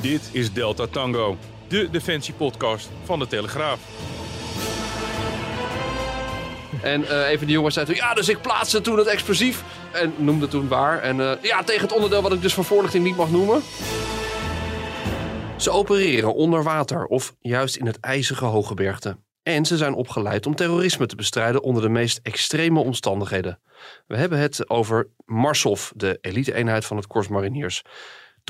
Dit is Delta Tango, de defensiepodcast van de Telegraaf. En uh, even die jongens zei toen, ja, dus ik plaatste toen het explosief. En noemde toen waar. En uh, ja, tegen het onderdeel wat ik dus van voorlichting niet mag noemen. Ze opereren onder water of juist in het ijzige hooggebergte. En ze zijn opgeleid om terrorisme te bestrijden onder de meest extreme omstandigheden. We hebben het over Marsov, de elite-eenheid van het Korps Mariniers.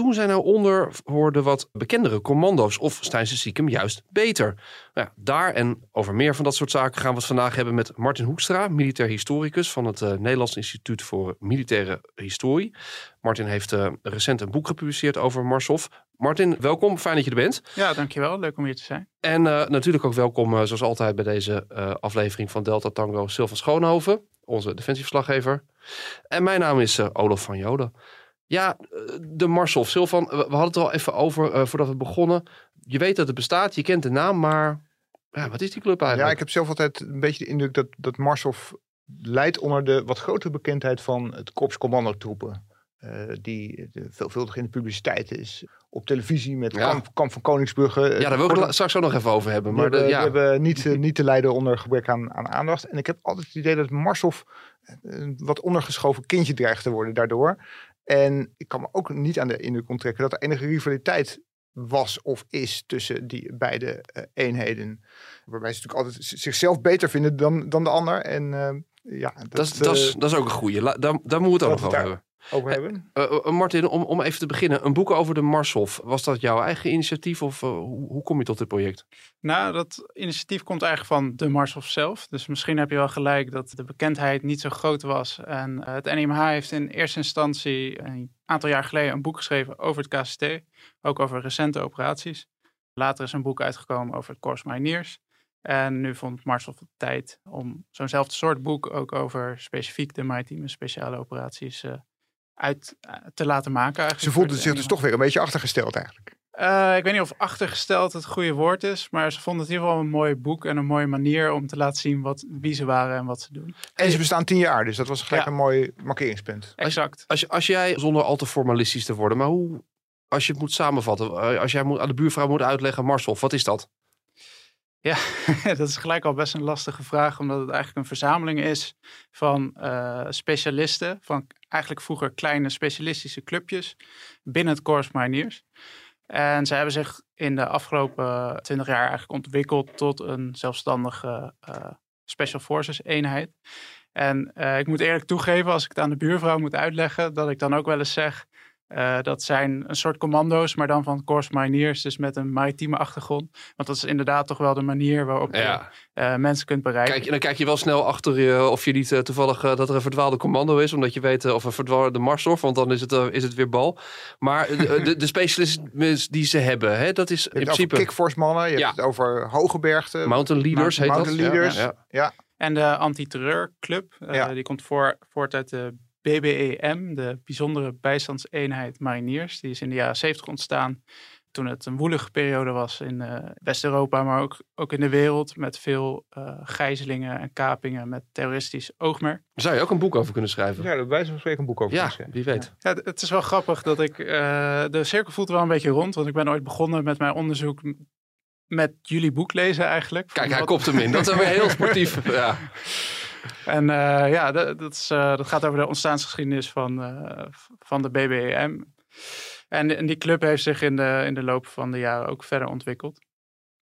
Toen zijn er onder voor de wat bekendere commando's of zijn ze stiekem juist beter. Nou ja, daar en over meer van dat soort zaken gaan we het vandaag hebben met Martin Hoekstra, militair historicus van het uh, Nederlands Instituut voor Militaire Historie. Martin heeft uh, recent een boek gepubliceerd over Marsov. Martin, welkom. Fijn dat je er bent. Ja, dankjewel. Leuk om hier te zijn. En uh, natuurlijk ook welkom, zoals altijd bij deze aflevering van Delta Tango, Sylvan Schoonhoven, onze defensieverslaggever. En mijn naam is Olaf van Joden. Ja, de Marsov. Silvan, we hadden het er al even over uh, voordat we begonnen. Je weet dat het bestaat, je kent de naam, maar ja, wat is die club eigenlijk? Ja, ik heb zelf altijd een beetje de indruk dat, dat Marsov leidt onder de wat grotere bekendheid van het Korps Commandotroepen. Uh, die veelvuldig in de publiciteit is. Op televisie met ja. kamp, kamp, van Koningsbrugge. Ja, daar wil ik het straks ook nog even over hebben. Maar de, hebben, ja. die hebben niet, uh, niet te lijden onder gebrek aan, aan aandacht. En ik heb altijd het idee dat Marsov een wat ondergeschoven kindje dreigt te worden daardoor. En ik kan me ook niet aan de indruk onttrekken dat er enige rivaliteit was of is tussen die beide uh, eenheden. Waarbij ze natuurlijk altijd zichzelf beter vinden dan, dan de ander. En uh, ja, dat, dat, is, dat, is, dat is ook een goede. Daar, daar moeten we het ook nog over hebben. Over hebben. Uh, Martin, om, om even te beginnen. Een boek over de Marshof. Was dat jouw eigen initiatief of hoe, hoe, kom je tot dit project? Nou, dat initiatief komt eigenlijk van de Marshof zelf. Dus misschien heb je wel gelijk dat de bekendheid niet zo groot was. En het NMH heeft in eerste instantie een aantal jaar geleden een boek geschreven over het KCT. Ook over recente operaties. Later is een boek uitgekomen over het Corps Mariniers. En nu vond Marshof het tijd om zo'nzelfde soort boek ook over specifiek de maritieme speciale operaties uh, uit uh, te laten maken. Eigenlijk ze voelden zich dus toch weer een beetje achtergesteld eigenlijk. Uh, ik weet niet of achtergesteld het goede woord is, maar ze vonden het in ieder geval een mooi boek en een mooie manier om te laten zien wat, wie ze waren en wat ze doen. En ze bestaan tien jaar, dus dat was gelijk ja. een mooi markeringspunt. Exact. Als, als jij, zonder al te formalistisch te worden, maar hoe, als je het moet samenvatten, als jij moet, aan de buurvrouw moet uitleggen, Marshof, wat is dat? Ja, dat is gelijk al best een lastige vraag, omdat het eigenlijk een verzameling is van uh, specialisten, van eigenlijk vroeger kleine specialistische clubjes binnen het Corps Mariniers. En ze hebben zich in de afgelopen twintig jaar eigenlijk ontwikkeld tot een zelfstandige uh, Special Forces eenheid. En uh, ik moet eerlijk toegeven, als ik het aan de buurvrouw moet uitleggen, dat ik dan ook wel eens zeg, uh, dat zijn een soort commando's, maar dan van Corps Mariniers, dus met een maritieme achtergrond. Want dat is inderdaad toch wel de manier waarop ja. je uh, mensen kunt bereiken. Kijk, dan kijk je wel snel achter je of je niet uh, toevallig dat er een verdwaalde commando is, omdat je weet of een verdwaalde marshof, want dan is het, is het weer bal. Maar de, de, de specialisten die ze hebben, hè, dat is in principe... kickforce mannen, je ja. hebt het over hoge Mountain Leaders heet Mountain dat. Leaders, ja. ja. En de anti-terreurclub, die komt voor, voort uit de BBEM, de bijzondere bijstandseenheid mariniers. Die is in de jaren 70 ontstaan toen het een woelige periode was in uh, West-Europa, maar ook, ook in de wereld. Met veel uh, gijzelingen en kapingen met terroristisch oogmerk. Zou je ook een boek over kunnen schrijven. Ja, daar wij van spreken een boek over ja, kunnen schrijven. wie weet. Ja, het is wel grappig dat ik... Uh, de cirkel voelt wel een beetje rond, want ik ben ooit begonnen met mijn onderzoek met jullie boek lezen eigenlijk. Kijk, hij wat... kopt hem in. Dat is weer heel sportief. ja. En uh, ja, dat, dat, is, uh, dat, gaat over de ontstaansgeschiedenis van, uh, van de BBEM. En, en, die club heeft zich in de, in de loop van de jaren ook verder ontwikkeld.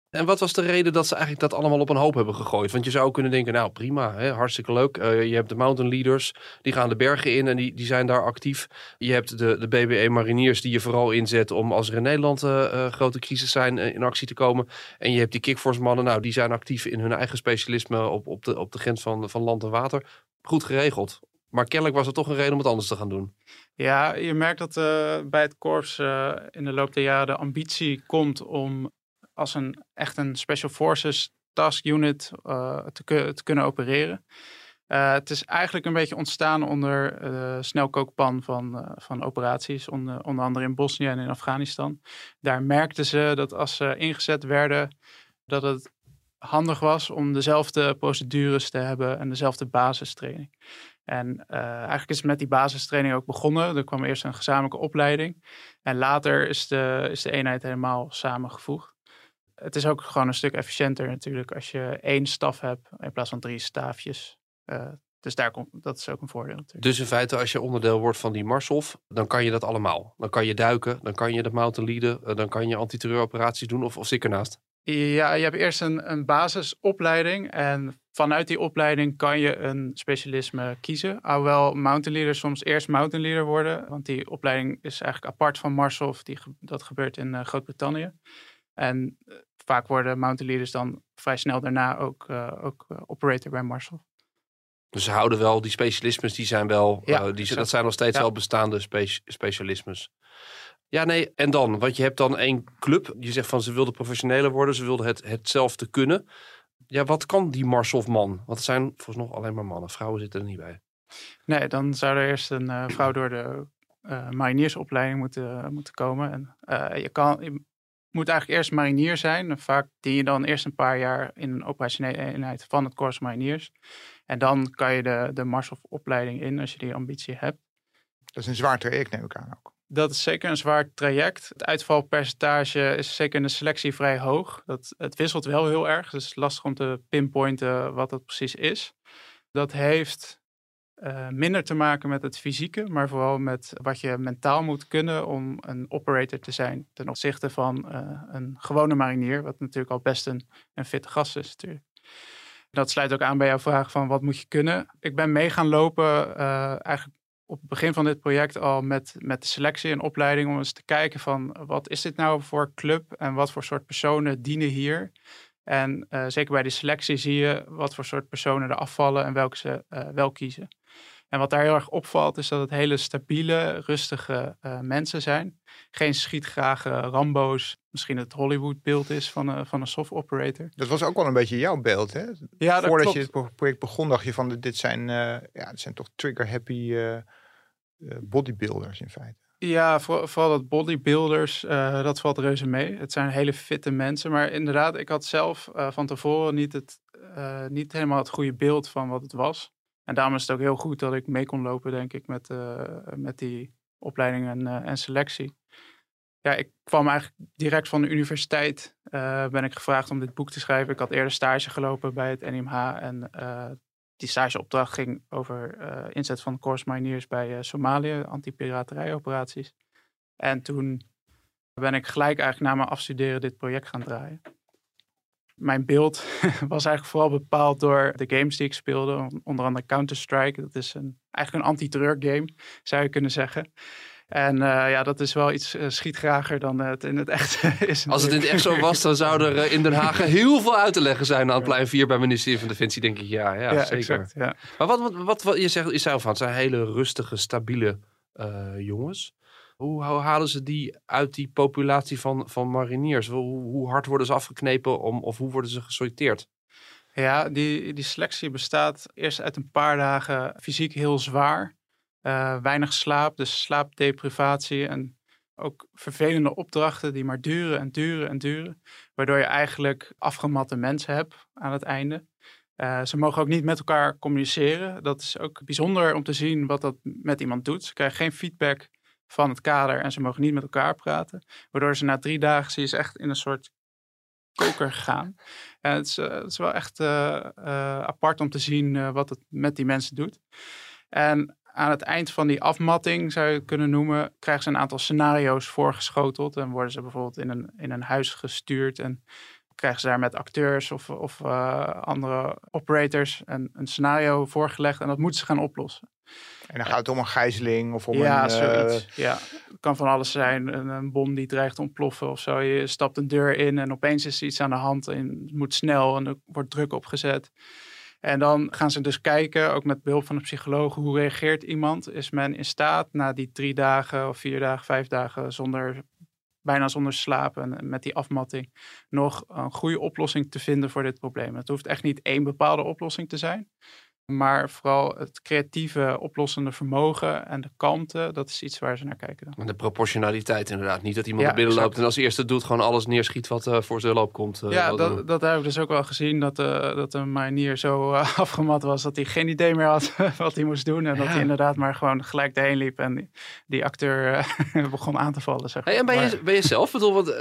En wat was de reden dat ze eigenlijk dat allemaal op een hoop hebben gegooid? Want je zou kunnen denken, nou prima, hè, hartstikke leuk. Uh, je hebt de mountain leaders, die gaan de bergen in en die, die zijn daar actief. Je hebt de, de BBE mariniers die je vooral inzet om als er in Nederland uh, uh, grote crisis zijn in actie te komen. En je hebt die kickforce mannen, nou die zijn actief in hun eigen specialisme op, op, de, op de grens van, van land en water. Goed geregeld. Maar kennelijk was er toch een reden om het anders te gaan doen. Ja, je merkt dat bij het korps in de loop der jaren de ambitie komt om als een echt een Special Forces Task Unit uh, te, kunnen opereren. het is eigenlijk een beetje ontstaan onder de snelkookpan van, van operaties, onder, onder andere in Bosnië en in Afghanistan. Daar merkten ze dat als ze ingezet werden, dat het handig was om dezelfde procedures te hebben en dezelfde basistraining. En eigenlijk is met die basistraining ook begonnen. Er kwam eerst een gezamenlijke opleiding. En later is de, is de eenheid helemaal samengevoegd. Het is ook gewoon een stuk efficiënter natuurlijk als je één staf hebt in plaats van drie staafjes. Uh, dus daar komt, dat is ook een voordeel natuurlijk. Dus in feite, als je onderdeel wordt van die Marshof, dan kan je dat allemaal. Dan kan je duiken, dan kan je de mountain leaden, eh, dan kan je antiterreuroperaties doen of, of zit ernaast? Ja, je hebt eerst een, een basisopleiding en vanuit die opleiding kan je een specialisme kiezen. Alhoewel mountain leader soms eerst mountain leader worden, want die opleiding is eigenlijk apart van Marshof. Die, dat gebeurt in uh, Groot-Brittannië. En vaak worden mountain leaders dan vrij snel daarna ook, uh, ook operator bij Marshof. Dus ze houden wel die specialismes, die zijn wel, ja, uh, die, dat zijn nog steeds ja. wel bestaande spe specialismes. Ja, nee, en dan? Want je hebt dan één club. Je zegt van ze wilden professioneler worden, ze wilden het, hetzelfde kunnen. Ja, wat kan die Marshof-man? Want het zijn volgens nog alleen maar mannen. Vrouwen zitten er niet bij. Nee, dan zou er eerst een uh, vrouw door de uh, mariniersopleiding moeten, moeten komen. En, je, kan, moet eigenlijk eerst marinier zijn. Vaak dien je dan eerst een paar jaar in een operationele eenheid van het Corps Mariniers. En dan kan je de, de Marshof-opleiding in als je die ambitie hebt. Dat is een zwaar traject, neem ik aan ook. Dat is zeker een zwaar traject. Het uitvalpercentage is zeker in de selectie vrij hoog. Dat, het wisselt wel heel erg, dus het is lastig om te pinpointen wat dat precies is. Dat heeft uh, minder te maken met het fysieke, maar vooral met wat je mentaal moet kunnen om een operator te zijn ten opzichte van uh, een gewone marinier, wat natuurlijk al best een, een fitte gast is natuurlijk. Dat sluit ook aan bij jouw vraag van wat moet je kunnen. Ik ben mee gaan lopen uh, eigenlijk op het begin van dit project al met, met de selectie en opleiding om eens te kijken van wat is dit nou voor club en wat voor soort personen dienen hier. En zeker bij de selectie zie je wat voor soort personen er afvallen en welke ze wel kiezen. En wat daar heel erg opvalt is dat het hele stabiele, rustige uh, mensen zijn. Geen schietgrage Rambo's, misschien het Hollywood beeld is van, uh, van een soft operator. Dat was ook wel een beetje jouw beeld, hè? Ja, Voordat klopt. je het project begon dacht je van dit zijn, uh, ja, dit zijn toch trigger-happy bodybuilders in feite. Ja, voor, vooral dat bodybuilders, uh, dat valt reuze mee. Het zijn hele fitte mensen. Maar inderdaad, ik had zelf uh, van tevoren niet, het, uh, niet helemaal het goede beeld van wat het was. En daarom is het ook heel goed dat ik mee kon lopen, denk ik, met, met die opleiding en, en, selectie. Ja, ik kwam eigenlijk direct van de universiteit, ben ik gevraagd om dit boek te schrijven. Ik had eerder stage gelopen bij het NMH en die stageopdracht ging over inzet van Corps Mariniers bij Somalië, anti-piraterijoperaties. En toen ben ik gelijk eigenlijk na mijn afstuderen dit project gaan draaien. Mijn beeld was eigenlijk vooral bepaald door de games die ik speelde, onder andere Counter-Strike. Dat is een, eigenlijk een anti-terreur game, zou je kunnen zeggen. En uh, ja, dat is wel iets uh, schietgrager dan het in het echt is. Als het in het echt zo was, dan zou er uh, in Den Haag heel veel uit te leggen zijn aan het plein 4 bij het ministerie van Defensie, denk ik. Ja, ja, ja zeker. Exact, ja. Maar wat, wat, wat, wat, je zegt, je zei van, het zijn hele rustige, stabiele jongens. Hoe, hoe, halen ze die uit die populatie van, van mariniers? Hoe, hoe hard worden ze afgeknepen om, of hoe worden ze gesorteerd? Ja, die, die selectie bestaat eerst uit een paar dagen fysiek heel zwaar. Uh, weinig slaap, dus slaapdeprivatie en ook vervelende opdrachten die maar duren en duren en duren. Waardoor je eigenlijk afgematte mensen hebt aan het einde. Uh, ze mogen ook niet met elkaar communiceren. Dat is ook bijzonder om te zien wat dat met iemand doet. Ze krijgen geen feedback van het kader en ze mogen niet met elkaar praten. Waardoor ze na drie dagen ze echt in een soort koker gaan. En het is, uh, het is wel echt apart om te zien wat het met die mensen doet. En aan het eind van die afmatting, zou je het kunnen noemen, krijgen ze een aantal scenario's voorgeschoteld. En worden ze bijvoorbeeld in een, in een huis gestuurd. En krijgen ze daar met acteurs of, of uh, andere operators een, een scenario voorgelegd. En dat moeten ze gaan oplossen. En dan gaat het om een gijzeling of om ja, een... Zoiets. Uh... Ja, het kan van alles zijn. Een, een, bom die dreigt te ontploffen of zo. Je stapt een deur in en opeens is er iets aan de hand. En het moet snel en er wordt druk opgezet. En dan gaan ze dus kijken, ook met behulp van een psycholoog, hoe reageert iemand? Is men in staat na die drie dagen of vier dagen, vijf dagen zonder, bijna zonder slapen en met die afmatting, nog een goede oplossing te vinden voor dit probleem? Het hoeft echt niet één bepaalde oplossing te zijn. Maar vooral het creatieve, oplossende vermogen en de kalmte, dat is iets waar ze naar kijken. Dan. En de proportionaliteit inderdaad. Niet dat iemand Ja, binnen loopt en als eerste doet gewoon alles neerschiet wat eh, voor zijn loop komt. eh, ja, dat, dat heb ik dus ook wel gezien. Dat, eh dat de manier zo afgemat was dat hij geen idee meer had wat hij moest doen. En dat hij inderdaad maar gewoon gelijk erheen liep. En die, die acteur begon aan te vallen. Zeg Hey, en ben je, ben je zelf? Bedoel, want,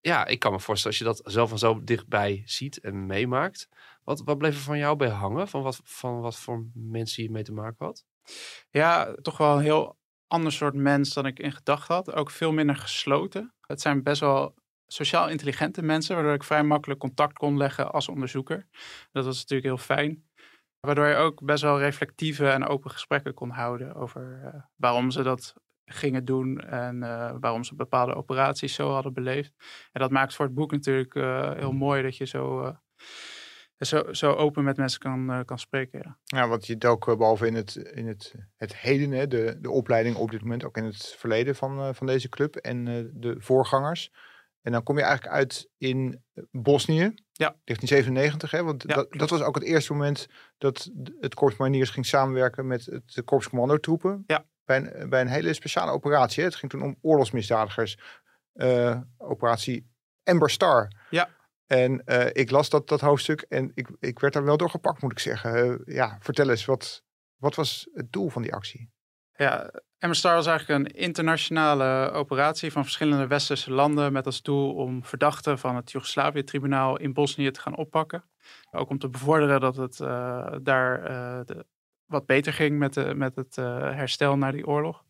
ja, ik kan me voorstellen als je dat zelf van zo dichtbij ziet en meemaakt. Wat, wat bleef er van jou bij hangen? Van wat, van wat voor mensen je mee te maken had? Ja, toch wel een heel ander soort mens dan ik in gedachten had. Ook veel minder gesloten. Het zijn best wel sociaal intelligente mensen, waardoor ik vrij makkelijk contact kon leggen als onderzoeker. Dat was natuurlijk heel fijn. Waardoor je ook best wel reflectieve en open gesprekken kon houden over eh, waarom ze dat gingen doen en eh, waarom ze bepaalde operaties zo hadden beleefd. En dat maakt voor het boek natuurlijk eh, heel mooi dat je zo, zo, zo open met mensen kan, eh, kan spreken. Ja. Ja, want je dook eh, behalve in het, in het, het heden, hè, de, de opleiding op dit moment, ook in het verleden van, eh, van deze club en de voorgangers. En dan kom je eigenlijk uit in Bosnië, Ja. 1997. Hè, want Ja, dat, dat was ook het eerste moment dat het Korps Mariniers ging samenwerken met het de Korps Commandotroepen. Ja. Bij een, bij een hele speciale operatie. Hè. Het ging toen om oorlogsmisdadigers. Operatie Ember Star. Ja. En eh, ik las dat, dat hoofdstuk en ik, ik werd daar wel door gepakt, moet ik zeggen. Eh, ja, vertel eens, wat, wat was het doel van die actie? Ja, Emma Star was eigenlijk een internationale operatie van verschillende westerse landen met als doel om verdachten van het Joegoslavië-tribunaal in Bosnië te gaan oppakken. Ook om te bevorderen dat het eh, daar wat beter ging met, de, met het herstel na die oorlog.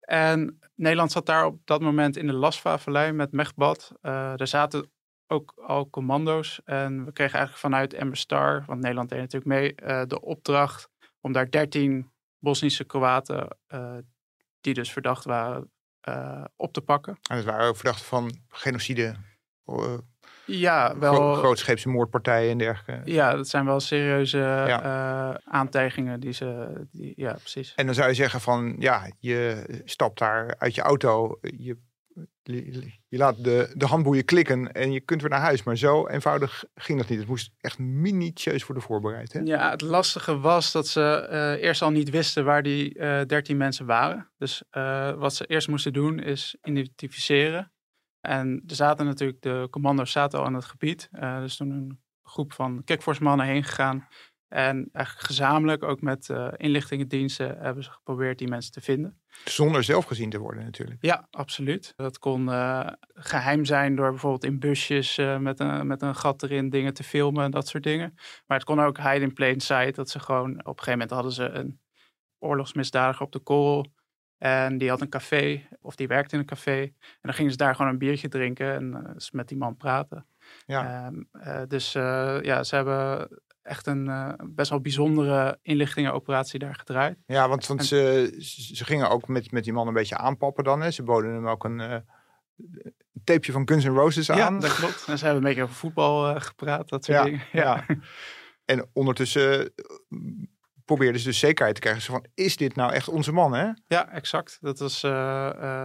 En Nederland zat daar op dat moment in de Lasva-vallei met Mechbad. Er zaten ook al commando's en we kregen eigenlijk vanuit Emma Star, want Nederland deed natuurlijk mee, eh, de opdracht om daar 13 Bosnische Kroaten, eh, die dus verdacht waren, eh, op te pakken. En het waren verdachten van genocide, Ja, wel. gro- grootscheepse moordpartijen en dergelijke. Ja, dat zijn wel serieuze eh, aantijgingen die ze. Die, ja, precies. En dan zou je zeggen van, ja, je stapt daar uit je auto, je, je, laat de, de handboeien klikken en je kunt weer naar huis. Maar zo eenvoudig ging dat niet. Het moest echt minutieus worden voorbereid. Hè? Ja, het lastige was dat ze eh, eerst al niet wisten waar die eh 13 mensen waren. Dus eh, wat ze eerst moesten doen is identificeren. En er zaten natuurlijk, de commando's zaten al in het gebied. Dus toen een groep van Kikforce mannen heen gegaan. En eigenlijk gezamenlijk, ook met eh, inlichtingendiensten, hebben ze geprobeerd die mensen te vinden. Zonder zelf gezien te worden natuurlijk. Ja, absoluut. Dat kon eh, geheim zijn door bijvoorbeeld in busjes eh, met, een, met een gat erin dingen te filmen en dat soort dingen. Maar het kon ook hide in plain sight. Dat ze gewoon, op een gegeven moment hadden ze een oorlogsmisdadiger op de korrel. En die had een café, of die werkte in een café. En dan gingen ze daar gewoon een biertje drinken en eens met die man praten. Ja. Ehm, eh, dus ja, ze hebben echt een eh, best wel bijzondere inlichtingenoperatie daar gedraaid. Ja, want, want En- ze, ze gingen ook met, met die man een beetje aanpappen dan. Hè. Ze boden hem ook een, een tapeje van Guns N' Roses aan. Ja, dat klopt. En ze hebben een beetje over voetbal eh, gepraat, dat soort Ja, dingen. ja. En ondertussen probeerden ze dus zekerheid te krijgen. Zo van, is dit nou echt onze man, hè? Ja, exact. Dat was,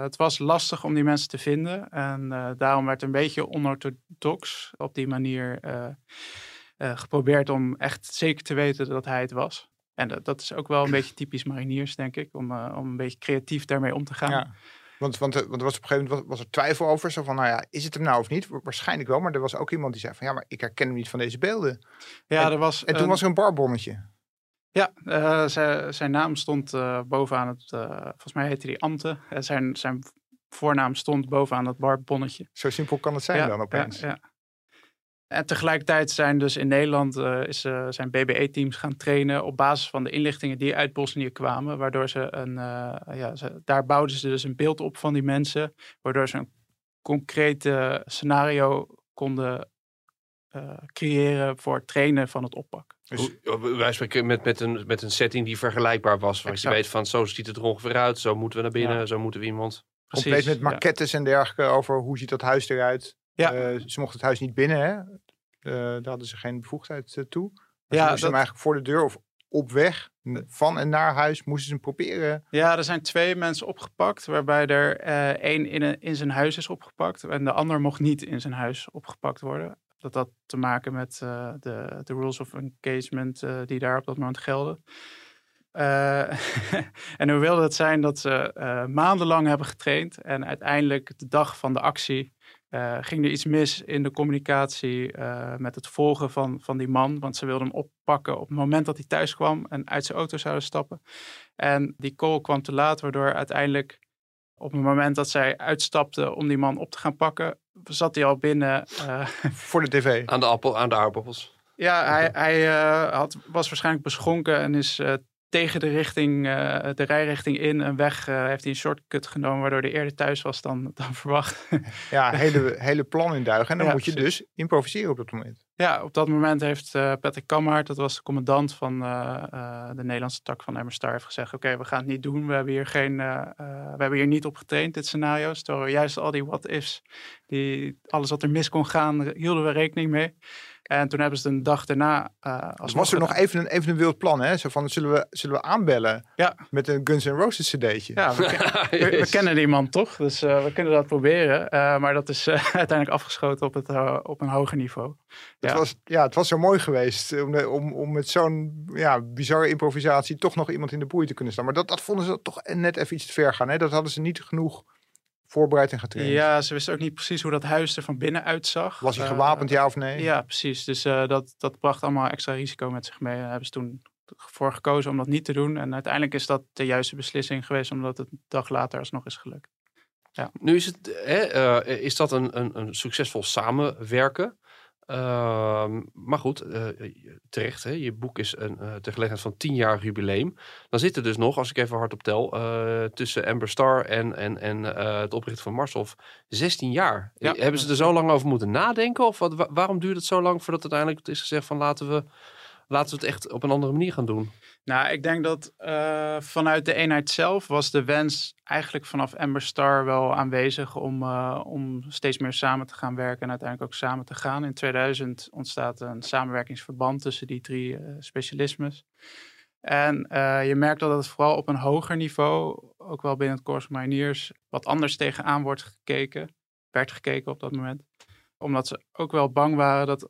het was lastig om die mensen te vinden. En daarom werd een beetje onorthodox op die manier geprobeerd om echt zeker te weten dat hij het was. En dat, dat is ook wel een beetje typisch mariniers, denk ik, om, eh, om een beetje creatief daarmee om te gaan. Ja. Want, want, eh, want er was op een gegeven moment was, er twijfel over. Zo van, nou ja, is het hem nou of niet? Wa- Waarschijnlijk wel, maar er was ook iemand die zei van... ja, maar ik herken hem niet van deze beelden. Ja, er was, En toen een- was er een barbonnetje. Ja, eh, zijn, zijn naam stond eh, bovenaan het, eh, volgens mij heette hij Ante. Eh, zijn, zijn voornaam stond bovenaan dat barbonnetje. Zo simpel kan het zijn ja, dan opeens. Ja, ja. En tegelijkertijd zijn dus in Nederland eh, is, eh, zijn BBE-teams gaan trainen op basis van de inlichtingen die uit Bosnië kwamen. Waardoor ze een, eh, ja, ze, daar bouwden ze dus een beeld op van die mensen. Waardoor ze een concreet scenario konden eh, creëren voor het trainen van het oppak. Dus Hoe- Wij spreken met, met, een, met een setting die vergelijkbaar was. Waar je weet van zo ziet het er ongeveer uit. Zo moeten we naar binnen. Ja. Zo moeten we iemand. Precies, compleet met ja. maquettes en dergelijke over hoe ziet dat huis eruit. Ja. Eh, ze mochten het huis niet binnen, hè? Eh, daar hadden ze geen bevoegdheid eh, toe. Maar Ja, ze moesten hem dat- eigenlijk voor de deur of op weg van en naar huis moesten ze hem proberen. Ja, er zijn twee mensen opgepakt, waarbij er eh, één in, een- in zijn huis is opgepakt en de ander mocht niet in zijn huis opgepakt worden. Dat had te maken met uh, de, de rules of engagement uh, die daar op dat moment gelden. Uh, en hoe wilde het zijn dat ze maandenlang hebben getraind en uiteindelijk de dag van de actie ging er iets mis in de communicatie met het volgen van, van die man. Want ze wilden hem oppakken op het moment dat hij thuis kwam en uit zijn auto zouden stappen. En die call kwam te laat, waardoor uiteindelijk op het moment dat zij uitstapte om die man op te gaan pakken, zat hij al binnen. Uh, Voor de tv. Aan de, appel, aan de aardappels. Ja, hij, hij uh, had, was waarschijnlijk beschonken en is uh, tegen de richting, uh, de rijrichting in een weg uh, heeft hij een shortcut genomen, waardoor hij eerder thuis was dan, dan verwacht. ja, hele, hele plan in duigen. En dan Ja, moet je dus improviseren op dat moment. Ja, op dat moment heeft uh, Patrick Kammaert, dat was de commandant van de Nederlandse tak van Emmer Star, heeft gezegd: Oké, we gaan het niet doen. We hebben hier geen, we hebben hier niet op getraind, dit scenario's. Terwijl we juist al die what-ifs, die alles wat er mis kon gaan, hielden we rekening mee. En toen hebben ze een dag daarna. Uh, als was er nog even een, even een wild plan, hè? Zo van: zullen we, zullen we aanbellen ja. met een Guns N' Roses CD'tje? Ja, we, ken, we, we, kennen die man toch, dus uh, we kunnen dat proberen. Uh, maar dat is uiteindelijk afgeschoten op, het, op een hoger niveau. Ja. Was, ja, het was zo mooi geweest om, om, om met zo'n ja, bizarre improvisatie toch nog iemand in de boei te kunnen staan. Maar dat, dat vonden ze toch net even iets te ver gaan. Hè? Dat hadden ze niet genoeg voorbereid en getraind. Ja, ze wisten ook niet precies hoe dat huis er van binnen uitzag. Was hij gewapend, uh, ja of nee? Ja, precies. Dus uh, dat, dat bracht allemaal extra risico met zich mee. Daar hebben ze toen voor gekozen om dat niet te doen. En uiteindelijk is dat de juiste beslissing geweest, omdat het een dag later alsnog is gelukt. Ja. Nu is, het, hè, uh, is dat een, een, een succesvol samenwerken. Uh, maar goed, uh, terecht, hè? je boek is een, uh, ter gelegenheid van 10 jaar jubileum. Dan zit er dus nog, als ik even hardop tel, uh, tussen Amber Star en, en, en het oprichten van Marshof 16 jaar. Ja. Hebben ze er zo lang over moeten nadenken? Of wat, waarom duurt het zo lang voordat uiteindelijk is gezegd van laten we, laten we het echt op een andere manier gaan doen? Nou, ik denk dat uh, vanuit de eenheid zelf was de wens eigenlijk vanaf Amber Star wel aanwezig om, uh, om steeds meer samen te gaan werken en uiteindelijk ook samen te gaan. In 2000 ontstaat een samenwerkingsverband tussen die drie uh, specialismes. En je merkt dat het vooral op een hoger niveau, ook wel binnen het Corps Mariniers, wat anders tegenaan wordt gekeken, werd gekeken op dat moment. Omdat ze ook wel bang waren dat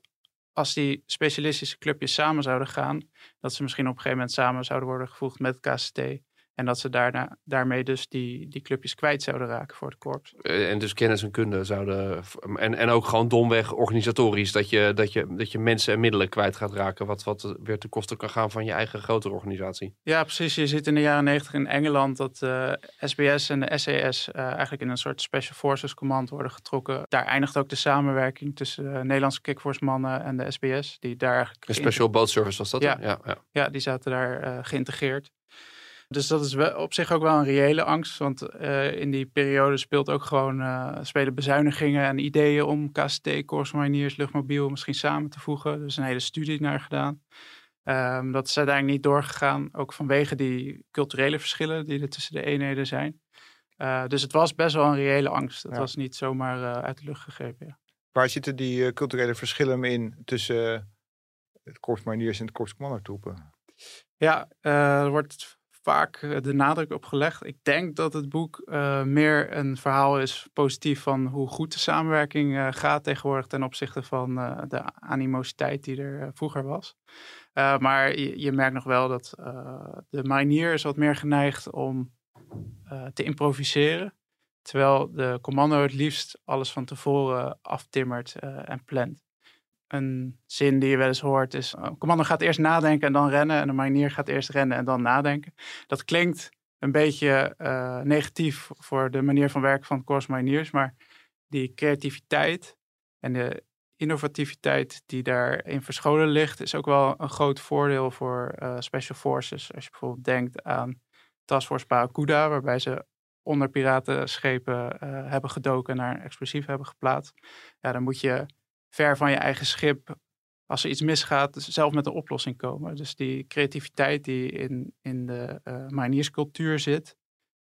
als die specialistische clubjes samen zouden gaan, dat ze misschien op een gegeven moment samen zouden worden gevoegd met KCT. En dat ze daarna, daarmee dus die, die clubjes kwijt zouden raken voor het korps. En dus kennis en kunde zouden. En, en ook gewoon domweg organisatorisch. Dat je, dat, je, dat je mensen en middelen kwijt gaat raken. Wat, wat weer ten koste kan gaan van je eigen grotere organisatie. Ja, precies. Je ziet in de jaren negentig in Engeland dat uh, SBS en de SAS uh, eigenlijk in een soort Special Forces Command worden getrokken. Daar eindigt ook de samenwerking tussen de Nederlandse kickforce mannen en de SBS. Die daar eigenlijk een Special Boat Service was dat? Ja, ja, ja. ja die zaten daar geïntegreerd. Dus dat is wel, op zich ook wel een reële angst. Want uh, in die periode speelt ook gewoon uh, spelen bezuinigingen en ideeën om KCT, Corps Luchtmobiel misschien samen te voegen. Er is een hele studie naar gedaan. Um, dat is uiteindelijk niet doorgegaan, ook vanwege die culturele verschillen die er tussen de eenheden zijn. Uh, dus het was best wel een reële angst. Het ja. was niet zomaar uit de lucht gegrepen. Ja. Waar zitten die culturele verschillen in tussen het Corps en het Corps Commandotroepen? Ja, er wordt vaak eh, de nadruk op gelegd. Ik denk dat het boek uh, meer een verhaal is positief van hoe goed de samenwerking uh, gaat tegenwoordig ten opzichte van de animositeit die er vroeger was. maar je, je, merkt nog wel dat de marinier is wat meer geneigd om te improviseren. Terwijl de commando het liefst alles van tevoren aftimmert en plant een zin die je wel eens hoort is: een commando gaat eerst nadenken en dan rennen. En de marinier gaat eerst rennen en dan nadenken. Dat klinkt een beetje uh, negatief voor de manier van werken van Corps Mariniers. Maar die creativiteit en de innovativiteit die daarin verscholen ligt, is ook wel een groot voordeel voor uh, Special Forces. Als je bijvoorbeeld denkt aan Task Force Barracuda, waarbij ze onder piratenschepen uh, hebben gedoken en naar een explosief hebben geplaatst. Ja, dan moet je ver van je eigen schip, als er iets misgaat, zelf met een oplossing komen. Dus die creativiteit die in, in de uh, manierscultuur zit,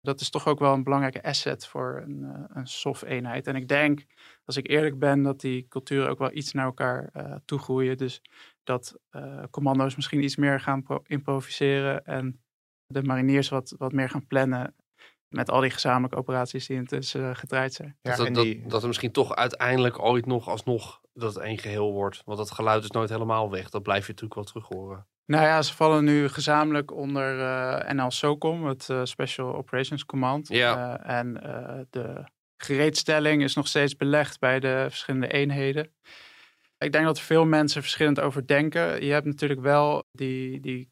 dat is toch ook wel een belangrijke asset voor een, uh, een SOF-eenheid. En ik denk, als ik eerlijk ben, dat die culturen ook wel iets naar elkaar uh, toegroeien. Dus dat commando's misschien iets meer gaan improviseren en de mariniers wat, wat meer gaan plannen met al die gezamenlijke operaties die intussen gedraaid zijn. Ja, dat, dat, die... dat, er misschien toch uiteindelijk ooit nog alsnog dat het één geheel wordt? Want dat geluid is nooit helemaal weg. Dat blijf je natuurlijk wel terug horen. Nou ja, ze vallen nu gezamenlijk onder eh, NL SOCOM, het eh, Special Operations Command. Ja. Eh, en de gereedstelling is nog steeds belegd bij de verschillende eenheden. Ik denk dat er veel mensen verschillend over denken. Je hebt natuurlijk wel die, die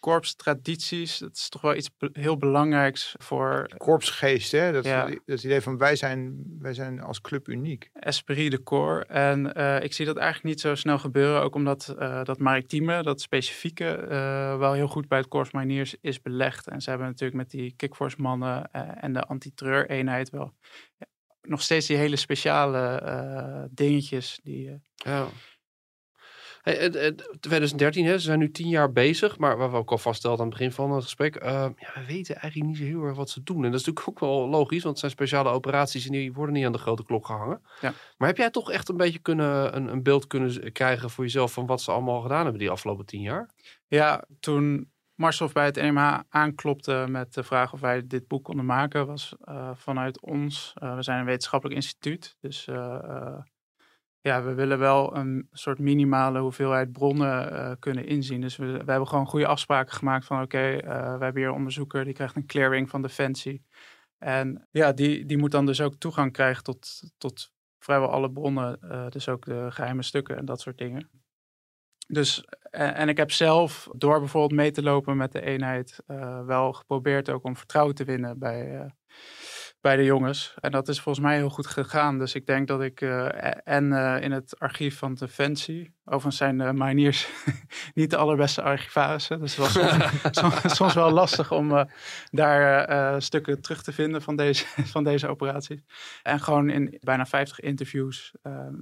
korpstradities. Dat is toch wel iets be- heel belangrijks voor Korpsgeest, hè? Dat, Ja. dat idee van wij zijn, wij zijn als club uniek. esprit de corps. En eh, ik zie dat eigenlijk niet zo snel gebeuren. Ook omdat eh, dat maritieme, dat specifieke, eh, wel heel goed bij het Corps Mariniers is belegd. En ze hebben natuurlijk met die kickforce mannen eh, en de anti-terreur eenheid wel ja, nog steeds die hele speciale eh, dingetjes. Die, eh, Ja. Hey, het- het- 2013, hè, ze zijn nu tien jaar bezig, maar waar we ook al vaststelden aan het begin van het gesprek, eh, ja, we weten eigenlijk niet zo heel erg wat ze doen. En dat is natuurlijk ook wel logisch, want het zijn speciale operaties en die worden niet aan de grote klok gehangen. Ja. Maar heb jij toch echt een beetje kunnen, een, een beeld kunnen krijgen voor jezelf van wat ze allemaal gedaan hebben die afgelopen tien jaar? Ja, toen Marshoff bij het NMH aanklopte met de vraag of wij dit boek konden maken, was eh, vanuit ons, eh, we zijn een wetenschappelijk instituut, dus eh, ja, we willen wel een soort minimale hoeveelheid bronnen eh, kunnen inzien. Dus we, hebben gewoon goede afspraken gemaakt van oké, eh, we hebben hier een onderzoeker, die krijgt een clearing van Defensie. En ja, die, die moet dan dus ook toegang krijgen tot, tot vrijwel alle bronnen, eh, dus ook de geheime stukken en dat soort dingen. Dus, en, en ik heb zelf, door bijvoorbeeld mee te lopen met de eenheid, wel geprobeerd ook om vertrouwen te winnen bij, bij de jongens. En dat is volgens mij heel goed gegaan. Dus ik denk dat ik, eh, en eh, in het archief van Defensie, overigens zijn de mariniers niet de allerbeste archivarissen. Dus het was soms, wel lastig om eh, daar stukken terug te vinden van deze, van deze operaties. En gewoon in bijna 50 interviews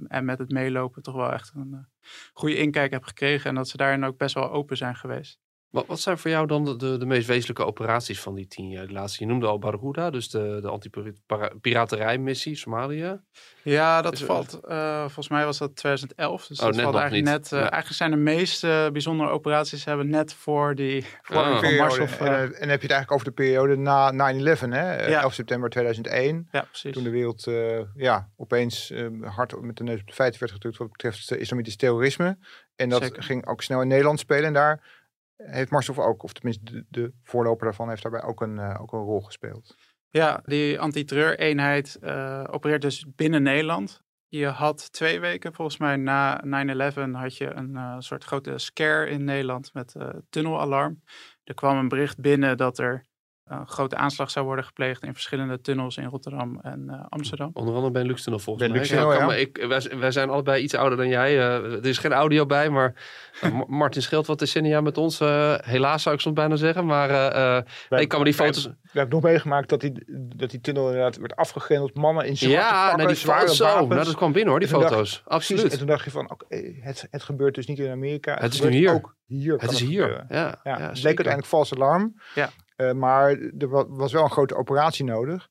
en met het meelopen toch wel echt een goede inkijk heb gekregen. En dat ze daarin ook best wel open zijn geweest. Wat, wat zijn voor jou dan de, de, de meest wezenlijke operaties van die tien jaar? De laatste, je noemde al Barracuda, dus de, de anti-piraterijmissie Somalië. Ja, dat Is er- valt. eh, volgens mij was dat 2011. Dus Oh, dat net valt nog eigenlijk niet. net. eh, Ja. Eigenlijk zijn de meeste bijzondere operaties hebben net voor die. Voor Ah. Periode. En, eh, en dan heb je het eigenlijk over de periode na 9-11, hè? Eh, Ja. 11 september 2001. ja, precies. Toen de wereld eh, ja, opeens hard met de neus op de feiten werd gedrukt wat betreft islamitisch terrorisme. En dat Zeker. ging ook snel in Nederland spelen. En daar heeft Marshoff ook, of tenminste de, de voorloper daarvan, heeft daarbij ook een, eh, ook een rol gespeeld. Ja, die antiterreureenheid eh opereert dus binnen Nederland. Je had twee weken, volgens mij na 9-11, had je een eh, soort grote scare in Nederland met tunnelalarm. Er kwam een bericht binnen dat er een grote aanslag zou worden gepleegd in verschillende tunnels in Rotterdam en eh, Amsterdam. Onder andere bij Luxtunnel volgens mij. Ja. ik, wij, zijn- wij zijn allebei iets ouder dan jij. eh, er is geen audio bij, maar eh, Ma- Martin scheelt wat decennia met ons. helaas zou ik soms bijna zeggen. Maar eh, eh, ik kan me die foto's... We hebben nog meegemaakt dat die, dat die tunnel inderdaad werd afgegrendeld. Mannen in zwarte Ja, pakken, nou, die zware zo. wapens. Nou, dat kwam binnen hoor, die dacht- foto's. Precies. Absoluut. En toen dacht je van, oké, het, het gebeurt dus niet in Amerika. Het is gebeurt nu hier. Ook hier Het is hier. Ja, Ja, ja, het zeker. uiteindelijk vals alarm. Ja. Eh, maar er wa- was wel een grote operatie nodig.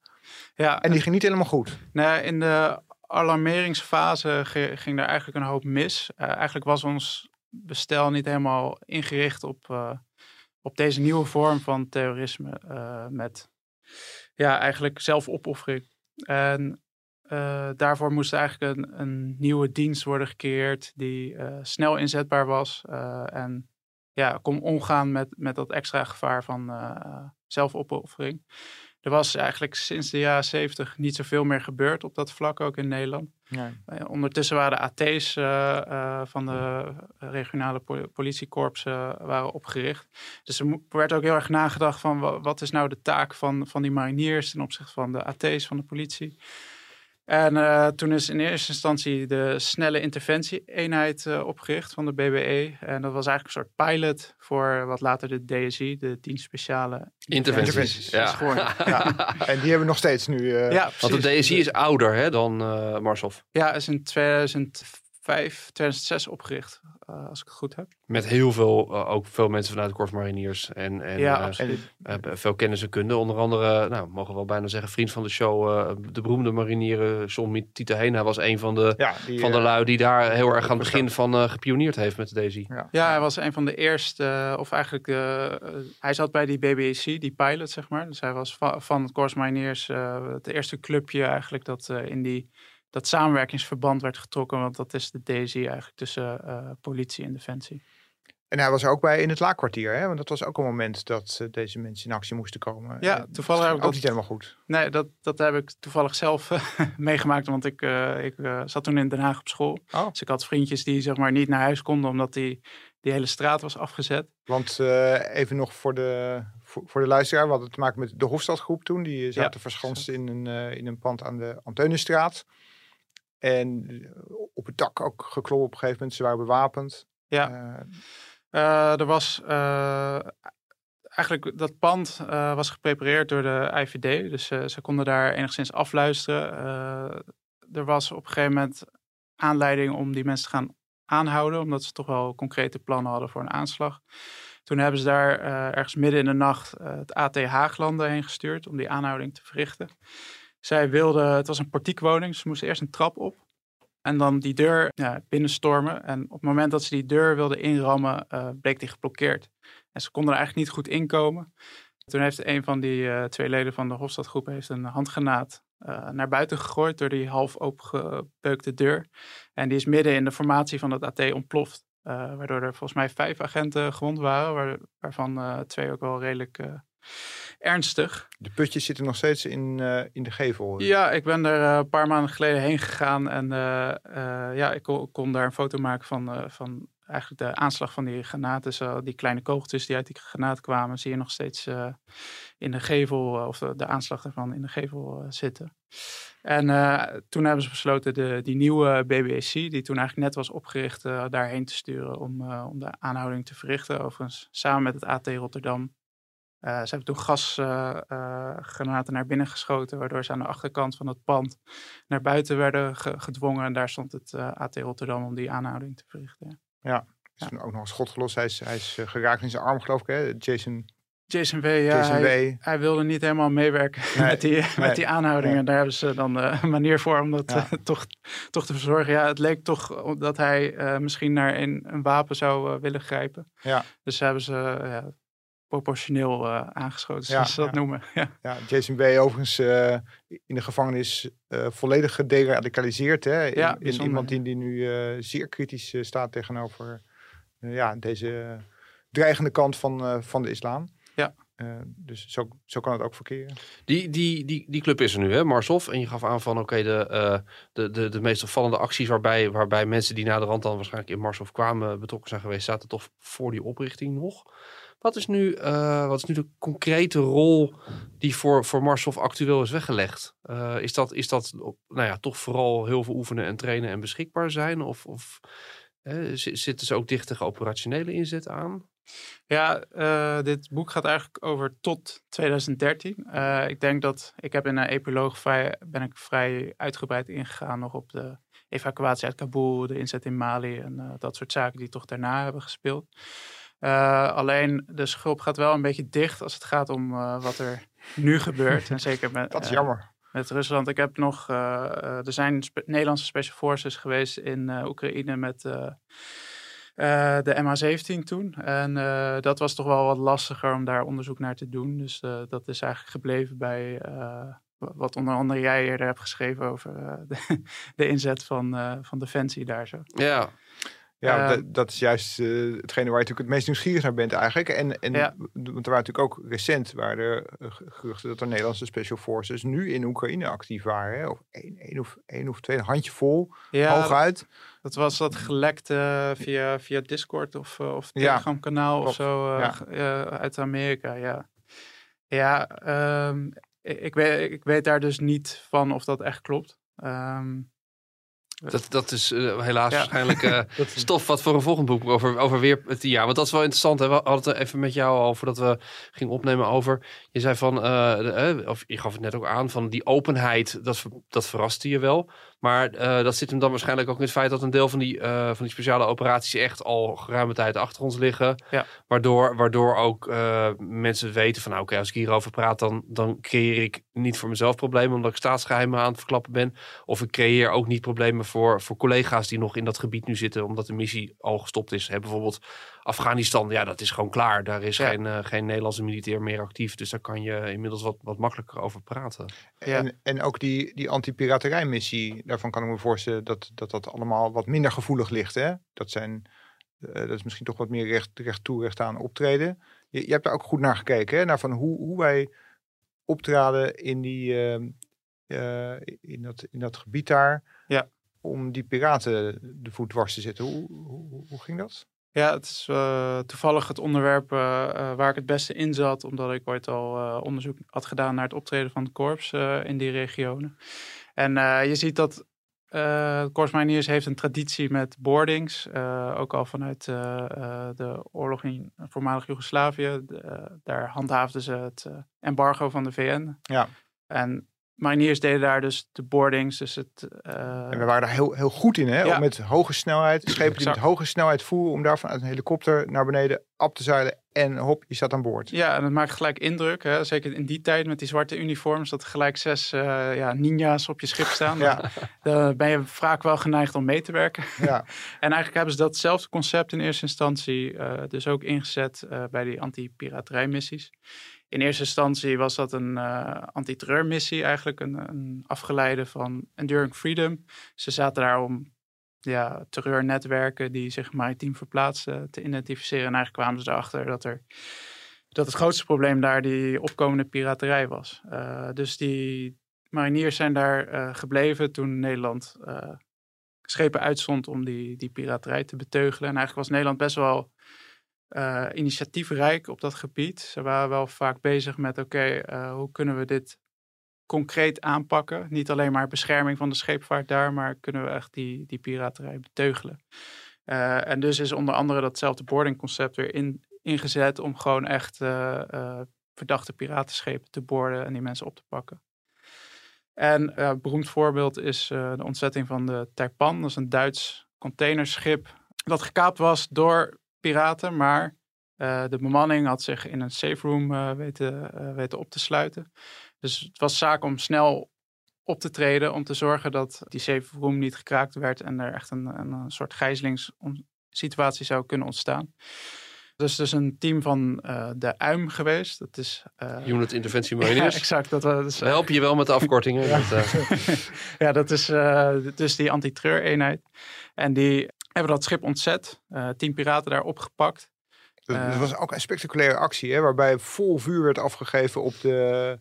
Ja, En die ging niet helemaal goed. In de alarmeringsfase ging er eigenlijk een hoop mis. Eh, eigenlijk was ons bestel niet helemaal ingericht op, eh, op deze nieuwe vorm van terrorisme. met ja, eigenlijk zelfopoffering. En daarvoor moest eigenlijk een, een nieuwe dienst worden gecreëerd die snel inzetbaar was. en ja, kon omgaan met, met dat extra gevaar van eh, zelfopoffering. Er was eigenlijk sinds de jaren zeventig niet zoveel meer gebeurd op dat vlak, ook in Nederland. Eh, ondertussen waren de AT's eh, van de regionale po- politiekorpsen waren opgericht. Dus er werd ook heel erg nagedacht van wa- wat is nou de taak van, van die mariniers ten opzichte van de AT's van de politie. En eh, toen is in eerste instantie de snelle interventie-eenheid eh, opgericht van de BBE. En dat was eigenlijk een soort pilot voor wat later de DSI, de dienst speciale Interventies. Ja. geworden. Ja. En die hebben we nog steeds nu. eh, Ja, Want de. DSI is ouder hè, dan eh Marshoff. Ja, is in 2005, 2006 opgericht, eh, als ik het goed heb. Met heel veel, eh, ook veel mensen vanuit de Mariniers. En, en ja, eh, absoluut. eh, veel kennis en kunde. Onder andere, nou, mogen we wel bijna zeggen, vriend van de show. eh, de beroemde marinier eh, John Tita Hena was een van de, ja, die, van de lui die daar heel erg aan het begin van eh gepioneerd heeft met de DSI. ja. Ja, hij was een van de eerste, of eigenlijk, hij zat bij die BBAC, die pilot, zeg maar. Dus hij was van, van het Corps Mariniers, eh, het eerste clubje eigenlijk dat eh, in die dat samenwerkingsverband werd getrokken. Want dat is de DSI eigenlijk tussen uh, politie en defensie. En hij was er ook bij in het laakkwartier, hè? Want dat was ook een moment dat uh, deze mensen in actie moesten komen. Ja, toevallig heb ik ook dat, niet helemaal goed. Nee, dat, dat heb ik toevallig zelf meegemaakt, want ik, ik zat toen in Den Haag op school. Oh. Dus ik had vriendjes die zeg maar niet naar huis konden omdat die, die hele straat was afgezet. Want even nog voor de, voor, voor, de luisteraar, we hadden te maken met de Hofstadgroep toen. Die zaten ja. verschanst in een, in een pand aan de Anteunenstraat. En op het dak ook geklommen op een gegeven moment. Ze waren bewapend. Ja. Uh, er was uh, eigenlijk dat pand uh, was geprepareerd door de IVD, dus ze konden daar enigszins afluisteren. er was op een gegeven moment aanleiding om die mensen te gaan aanhouden, omdat ze toch wel concrete plannen hadden voor een aanslag. Toen hebben ze daar ergens midden in de nacht het AT Haaglanden heen gestuurd om die aanhouding te verrichten. Zij wilden, het was een portiekwoning, ze moesten eerst een trap op. En dan die deur ja, binnenstormen. En op het moment dat ze die deur wilden inrammen, uh, bleek die geblokkeerd. En ze konden er eigenlijk niet goed inkomen. Toen heeft een van die uh, twee leden van de Hofstadgroep heeft een handgranaat uh, naar buiten gegooid door die half opengebeukte deur. En die is midden in de formatie van het AT ontploft. waardoor er volgens mij vijf agenten gewond waren, waar, waarvan twee ook wel redelijk ernstig. De putjes zitten nog steeds in, uh, in de gevel. Ja, ik ben er uh, een paar maanden geleden heen gegaan en uh, ja, ik kon, kon, daar een foto maken van, van eigenlijk de aanslag van die granaten. Dus, die kleine kogeltjes die uit die granaat kwamen, zie je nog steeds in de gevel, of de, de, aanslag ervan in de gevel zitten. En toen hebben ze besloten de, die nieuwe BBAC, die toen eigenlijk net was opgericht, daarheen te sturen om, om de aanhouding te verrichten. Overigens samen met het AT Rotterdam ze hebben toen gasgranaten uh, uh, naar binnen geschoten, waardoor ze aan de achterkant van het pand naar buiten werden ge gedwongen. En daar stond het AT Rotterdam om die aanhouding te verrichten. Ja, is ja. ook nog een schot gelost. Hij is, hij is geraakt in zijn arm, geloof ik, hè? Jason. Jason W. Ja, Jason hij, W. hij, wilde niet helemaal meewerken nee, met, die, nee, met die aanhouding. Nee. En daar hebben ze dan een manier voor om dat ja. toch, toch te verzorgen. Ja, het leek toch dat hij misschien naar een, een wapen zou willen grijpen. Ja. Dus hebben ze ja, proportioneel uh, aangeschoten, zoals ja, ze dat ja. noemen. Ja. ja, Jason B. overigens uh, in de gevangenis uh, volledig gederadicaliseerd. Hè? In, ja, in iemand die, die nu zeer kritisch staat tegenover ja, deze dreigende kant van, van de islam. Ja. dus zo, zo kan het ook verkeren. Die, die, die, die club is er nu, hè, Marshof. En je gaf aan van, oké, okay, de, de, de, de meest opvallende acties waarbij, waarbij mensen die na de rand dan waarschijnlijk in Marshof kwamen betrokken zijn geweest, zaten toch voor die oprichting nog. Wat is nu, uh, wat is nu de concrete rol die voor, voor Marshof actueel is weggelegd? Uh, is dat, is dat nou ja, toch vooral heel veel oefenen en trainen en beschikbaar zijn? Of, of zitten ze ook dicht tegen operationele inzet aan? Ja, uh, dit boek gaat eigenlijk over tot 2013. Uh, ik denk dat ik heb in een epiloog vrij, ben ik vrij uitgebreid ingegaan nog op de evacuatie uit Kabul, de inzet in Mali en dat soort zaken die toch daarna hebben gespeeld. Uh, alleen de schulp gaat wel een beetje dicht als het gaat om uh, wat er nu gebeurt. En zeker met, dat is jammer. met Rusland. Ik heb nog, uh, er zijn spe Nederlandse Special Forces geweest in Oekraïne met de MH17 toen. En dat was toch wel wat lastiger om daar onderzoek naar te doen. Dus dat is eigenlijk gebleven bij wat onder andere jij eerder hebt geschreven over de, de, inzet van, van Defensie daar zo. Ja, ja, uh, dat is juist uh, hetgene waar je natuurlijk het meest nieuwsgierig naar bent eigenlijk. En, en ja. want er waren natuurlijk ook recent waren er geruchten dat er Nederlandse special forces nu in Oekraïne actief waren. Hè? Of één, één, of één of twee, een handjevol, ja, hooguit. Dat was dat gelekt uh, via, via Discord of, of Telegram kanaal ja, of zo ja. uit Amerika. Ja, ja um, ik, weet, ik weet daar dus niet van of dat echt klopt. Um, dat, dat is uh, helaas ja. waarschijnlijk uh, stof wat voor een volgend boek over, over weer het jaar. Want dat is wel interessant. Hè? We hadden het even met jou al voordat we gingen opnemen over. Je zei van, uh, of je gaf het net ook aan, van die openheid, dat, dat verraste je wel. Maar dat zit hem dan waarschijnlijk ook in het feit dat een deel van die, van die speciale operaties echt al geruime tijd achter ons liggen. Ja. Waardoor, waardoor ook mensen weten van, nou, oké, okay, als ik hierover praat, dan, dan creëer ik niet voor mezelf problemen omdat ik staatsgeheimen aan het verklappen ben. Of ik creëer ook niet problemen voor, voor collega's die nog in dat gebied nu zitten, omdat de missie al gestopt is. Hè, bijvoorbeeld Afghanistan, ja, dat is gewoon klaar. Daar is Ja. geen, eh, geen Nederlandse militair meer actief. Dus daar kan je inmiddels wat, wat makkelijker over praten. Ja. En, en ook die, die anti-piraterijmissie, daarvan kan ik me voorstellen dat, dat dat allemaal wat minder gevoelig ligt. Hè? Dat, zijn, eh, dat is misschien toch wat meer recht, recht toe, recht aan optreden. Je, je hebt daar ook goed naar gekeken, hè? naar van hoe, hoe wij optraden in, die, ehm, eh, in, dat, in dat gebied daar. Ja. Om die piraten de voet dwars te zetten. Hoe, hoe, hoe ging dat? Ja, het is eh, toevallig het onderwerp eh, eh, waar ik het beste in zat, omdat ik ooit al onderzoek had gedaan naar het optreden van het korps in die regionen. En je ziet dat het Korps Mariniers heeft een traditie met boardings, ook al vanuit de oorlog in voormalig Joegoslavië. Daar handhaafden ze het embargo van de VN. Ja. En mariniers deden daar dus de boardings, dus het... eh, En we waren daar heel, heel goed in, hè? Ja. Om met hoge snelheid, schepen die met hoge snelheid voeren, om daar vanuit een helikopter naar beneden op te zeilen en hop, je staat aan boord. Ja, en het maakt gelijk indruk. Hè? Zeker in die tijd met die zwarte uniforms. Dat er gelijk zes eh, ja, ninja's op je schip staan. Ja. Dan ben je vaak wel geneigd om mee te werken. Ja, En eigenlijk hebben ze datzelfde concept in eerste instantie eh, dus ook ingezet eh, bij die anti-piraterijmissies. In eerste instantie was dat een eh anti-terreurmissie eigenlijk, een, een afgeleide van Enduring Freedom. Ze zaten daar om ja, terreurnetwerken die zich maritiem verplaatsten te identificeren. En eigenlijk kwamen ze erachter dat, er, dat het grootste probleem daar die opkomende piraterij was. Eh, dus die mariniers zijn daar eh, gebleven toen Nederland schepen uitzond om die, die piraterij te beteugelen. En eigenlijk was Nederland best wel eh, initiatiefrijk op dat gebied. Ze waren wel vaak bezig met, oké, eh, hoe kunnen we dit concreet aanpakken? Niet alleen maar bescherming van de scheepvaart daar, maar kunnen we echt die, die piraterij beteugelen? Eh, en dus is onder andere datzelfde boardingconcept weer in, ingezet om gewoon echt verdachte piratenschepen te boorden en die mensen op te pakken. En een beroemd voorbeeld is de ontzetting van de Taipan. Dat is een Duits containerschip dat gekaapt was door piraten, maar eh, de bemanning had zich in een safe room eh, weten, eh, weten op te sluiten. Dus het was zaak om snel op te treden om te zorgen dat die safe room niet gekraakt werd en er echt een, een, een soort gijzelingssituatie zou kunnen ontstaan. Dus dus een team van de UIM geweest. Dat is eh, Unit Interventie ja, Mariniers. exact. Dat was, We helpen je wel met de afkortingen. Dat, eh, ja, dat is dus die anti-treureenheid. En die hebben dat schip ontzet. eh tien piraten daar opgepakt. dat, Eh. was ook een spectaculaire actie, hè? Waarbij vol vuur werd afgegeven op de,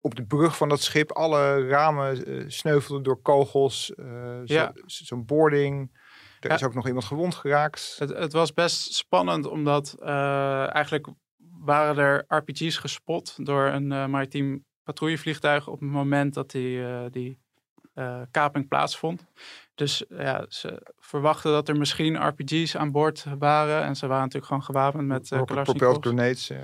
op de brug van dat schip. Alle ramen eh, sneuvelden door kogels. zo- Ja. Zo'n boarding. Er Ja. is ook nog iemand gewond geraakt. Het, het was best spannend, omdat eigenlijk waren er RPG's gespot door een maritiem patrouillevliegtuig op het moment dat die, die kaping plaatsvond. Dus ja, ze verwachten dat er misschien RPG's aan boord waren. En ze waren natuurlijk gewoon gewapend met uh, propelled grenades. eh.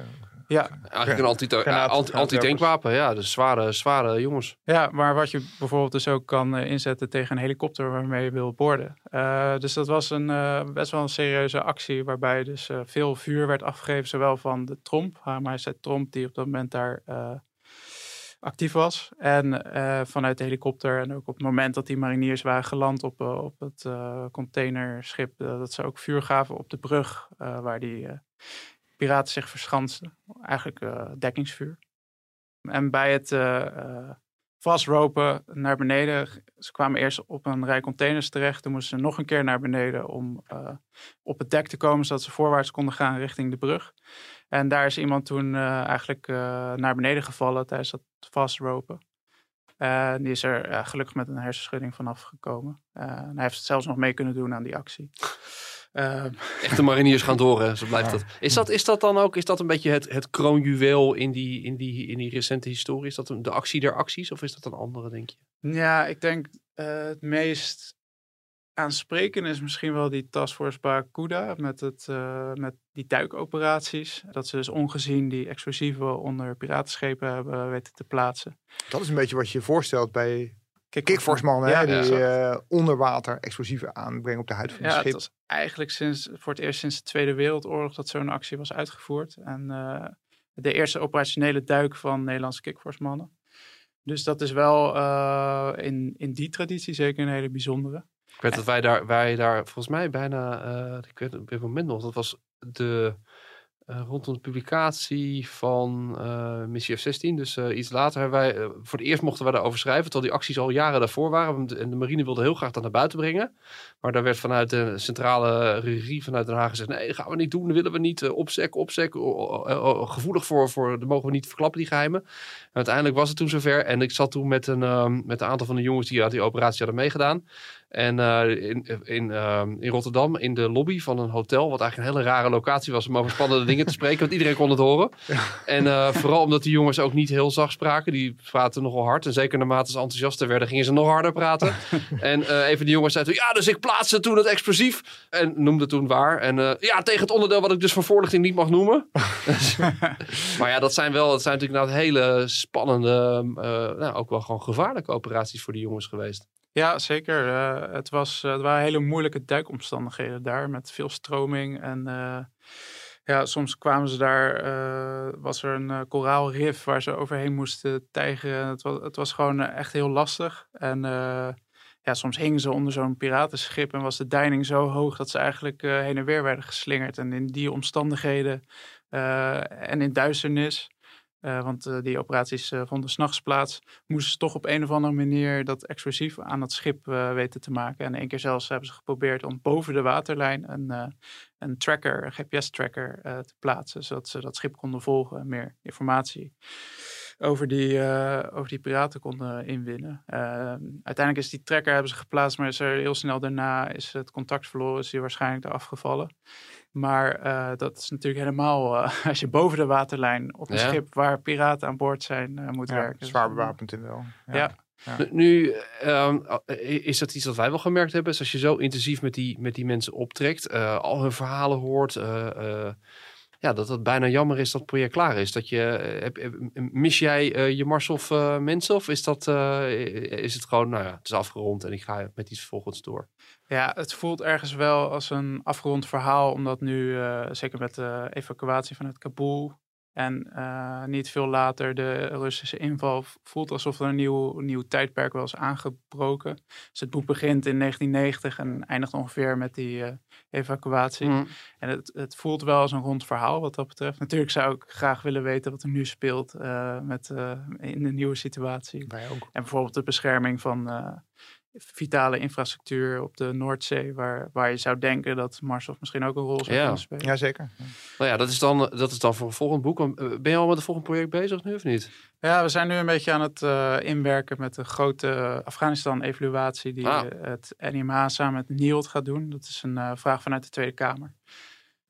eigenlijk een anti- Granaat- anti- anti-tankwapen. ja, dus zware, zware jongens. Ja, maar wat je bijvoorbeeld dus ook kan eh, inzetten tegen een helikopter waarmee je wil boorden. Eh, dus dat was een eh, best wel een serieuze actie waarbij dus eh, veel vuur werd afgegeven, zowel van de Tromp, Haar Majesteit Tromp, die op dat moment daar eh, actief was. En eh, vanuit de helikopter en ook op het moment dat die mariniers waren geland op, eh, op het eh, containerschip, dat ze ook vuur gaven op de brug waar die piraten zich verschansten. Eigenlijk dekkingsvuur. En bij het vastropen naar beneden. Ze kwamen eerst op een rij containers terecht. Toen moesten ze nog een keer naar beneden om op het dek te komen, zodat ze voorwaarts konden gaan richting de brug. En daar is iemand toen eh, eigenlijk eh, naar beneden gevallen tijdens dat vastropen. En die is er ja, gelukkig met een hersenschudding vanaf gekomen. Eh, en hij heeft zelfs nog mee kunnen doen aan die actie. Ehm, Echte mariniers gaan door, hè. Zo blijft dat. Is dat, is dat dan ook, is dat een beetje het, het kroonjuweel in die, in, die, in die recente historie? Is dat een- de actie der acties of is dat een andere, denk je? Ja, ik denk eh, het meest aansprekende is misschien wel die Taskforce Barracuda met, het, eh, met die duikoperaties. Dat ze dus ongezien die explosieven onder piratenschepen hebben weten te plaatsen. Dat is een beetje wat je je voorstelt bij kickforce mannen. Ja, hè, ja. die eh, onder water explosieven aanbrengen op de huid van Ja, het schip. was eigenlijk sinds, voor het eerst sinds de Tweede Wereldoorlog dat zo'n actie was uitgevoerd. En eh, de eerste operationele duik van Nederlandse kickforce mannen. Dus dat is wel in, in die traditie zeker een hele bijzondere. Ik weet dat wij daar, wij daar volgens mij bijna, eh, ik weet op dit moment nog, dat was de, uh, rondom de publicatie van uh, Missie F-16, dus iets later, wij, voor het eerst mochten we daarover schrijven, terwijl die acties al jaren daarvoor waren. En de marine wilde heel graag dat naar buiten brengen. Maar daar werd vanuit de centrale regie vanuit Den Haag gezegd, nee, gaan we niet doen, dat willen we niet. opsec, opsec, gevoelig voor, voor, dat mogen we niet verklappen, die geheimen. En uiteindelijk was het toen zover en ik zat toen met een, met een aantal van de jongens die uit die operatie hadden meegedaan. En uh, in, in, uh, in Rotterdam, in de lobby van een hotel, wat eigenlijk een hele rare locatie was om over spannende dingen te spreken, want iedereen kon het horen. Ja. En uh, vooral omdat die jongens ook niet heel zacht spraken, die praten nogal hard. En zeker naarmate ze enthousiaster werden, gingen ze nog harder praten. en uh, een van die jongens zei toen, ja, dus ik plaatste toen het explosief. En noemde toen waar. En ja, tegen het onderdeel wat ik dus van voorlichting niet mag noemen. maar ja, dat zijn wel, dat zijn natuurlijk nou hele spannende, nou, ook wel gewoon gevaarlijke operaties voor die jongens geweest. Ja, zeker. Uh, het, was, uh, het waren hele moeilijke duikomstandigheden daar met veel stroming. En uh, ja, soms kwamen ze daar, was er een koraalrif waar ze overheen moesten tijgeren. Het was, het was gewoon echt heel lastig. En ja, soms hingen ze onder zo'n piratenschip en was de deining zo hoog dat ze eigenlijk heen en weer werden geslingerd. En in die omstandigheden en in duisternis uh, want uh, die operaties uh, vonden s'nachts plaats. Moesten ze toch op een of andere manier dat explosief aan het schip weten te maken. En één keer zelfs hebben ze geprobeerd om boven de waterlijn een, een tracker, een GPS-tracker te plaatsen. Zodat ze dat schip konden volgen en meer informatie over die, over die piraten konden inwinnen. uiteindelijk is die tracker hebben ze geplaatst, maar is heel snel daarna is het contact verloren. Is die waarschijnlijk eraf gevallen. Maar uh, dat is natuurlijk helemaal uh, als je boven de waterlijn op een ja. schip waar piraten aan boord zijn uh, moet ja, werken. Zwaar bewapend in wel. Ja. ja. Ja. Nu um, is dat iets wat wij wel gemerkt hebben. Is als je zo intensief met die, met die mensen optrekt, al hun verhalen hoort, ja, dat het bijna jammer is dat het project klaar is. Dat je, heb, mis jij je Mars of mensen of is, dat, is het gewoon, nou ja, het is afgerond en ik ga met iets volgens door? Ja, het voelt ergens wel als een afgerond verhaal, omdat nu, zeker met de evacuatie vanuit Kabul en uh, niet veel later de Russische inval, voelt alsof er een nieuw, nieuw tijdperk wel is aangebroken. Dus het boek begint in 1990 en eindigt ongeveer met die uh, evacuatie. Mm. En het, het voelt wel als een rond verhaal wat dat betreft. Natuurlijk zou ik graag willen weten wat er nu speelt met, in de nieuwe situatie. Wij ook. En bijvoorbeeld de bescherming van vitale infrastructuur op de Noordzee, waar, waar je zou denken dat Marshof misschien ook een rol zou ja. kunnen spelen. Jazeker. Nou ja, dat is, dan, dat is dan voor een volgend boek. Eh, ben je al met het volgende project bezig nu of niet? Ja, we zijn nu een beetje aan het uh, inwerken met de grote Afghanistan-evaluatie die ah. het NIMH samen met NIOD gaat doen. Dat is een uh, vraag vanuit de Tweede Kamer.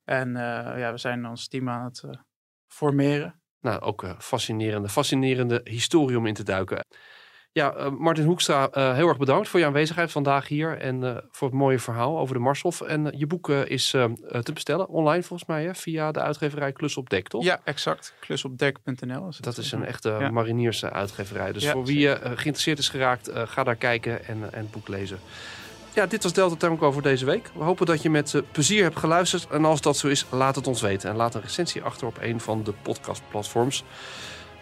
En ja, we zijn ons team aan het formeren. Nou, ook fascinerende, fascinerende historie om in te duiken. Ja, uh, Martin Hoekstra, uh, heel erg bedankt voor je aanwezigheid vandaag hier en uh, voor het mooie verhaal over de Marshof. En je boek is te bestellen online volgens mij hè, via de uitgeverij Klus op Dek, toch? Ja, exact. Klusopdek.nl. Dat is een echte ja. marinierse uitgeverij. Dus ja, voor wie geïnteresseerd is geraakt, ga daar kijken en, en het boek lezen. Ja, dit was Delta Tango voor deze week. We hopen dat je met plezier hebt geluisterd. En als dat zo is, laat het ons weten. En laat een recensie achter op een van de podcastplatforms.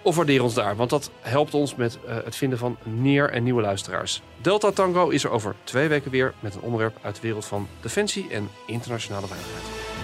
Of waardeer ons daar, want dat helpt ons met uh, het vinden van neer- en nieuwe luisteraars. Delta Tango is er over twee weken weer met een onderwerp uit de wereld van defensie en internationale veiligheid.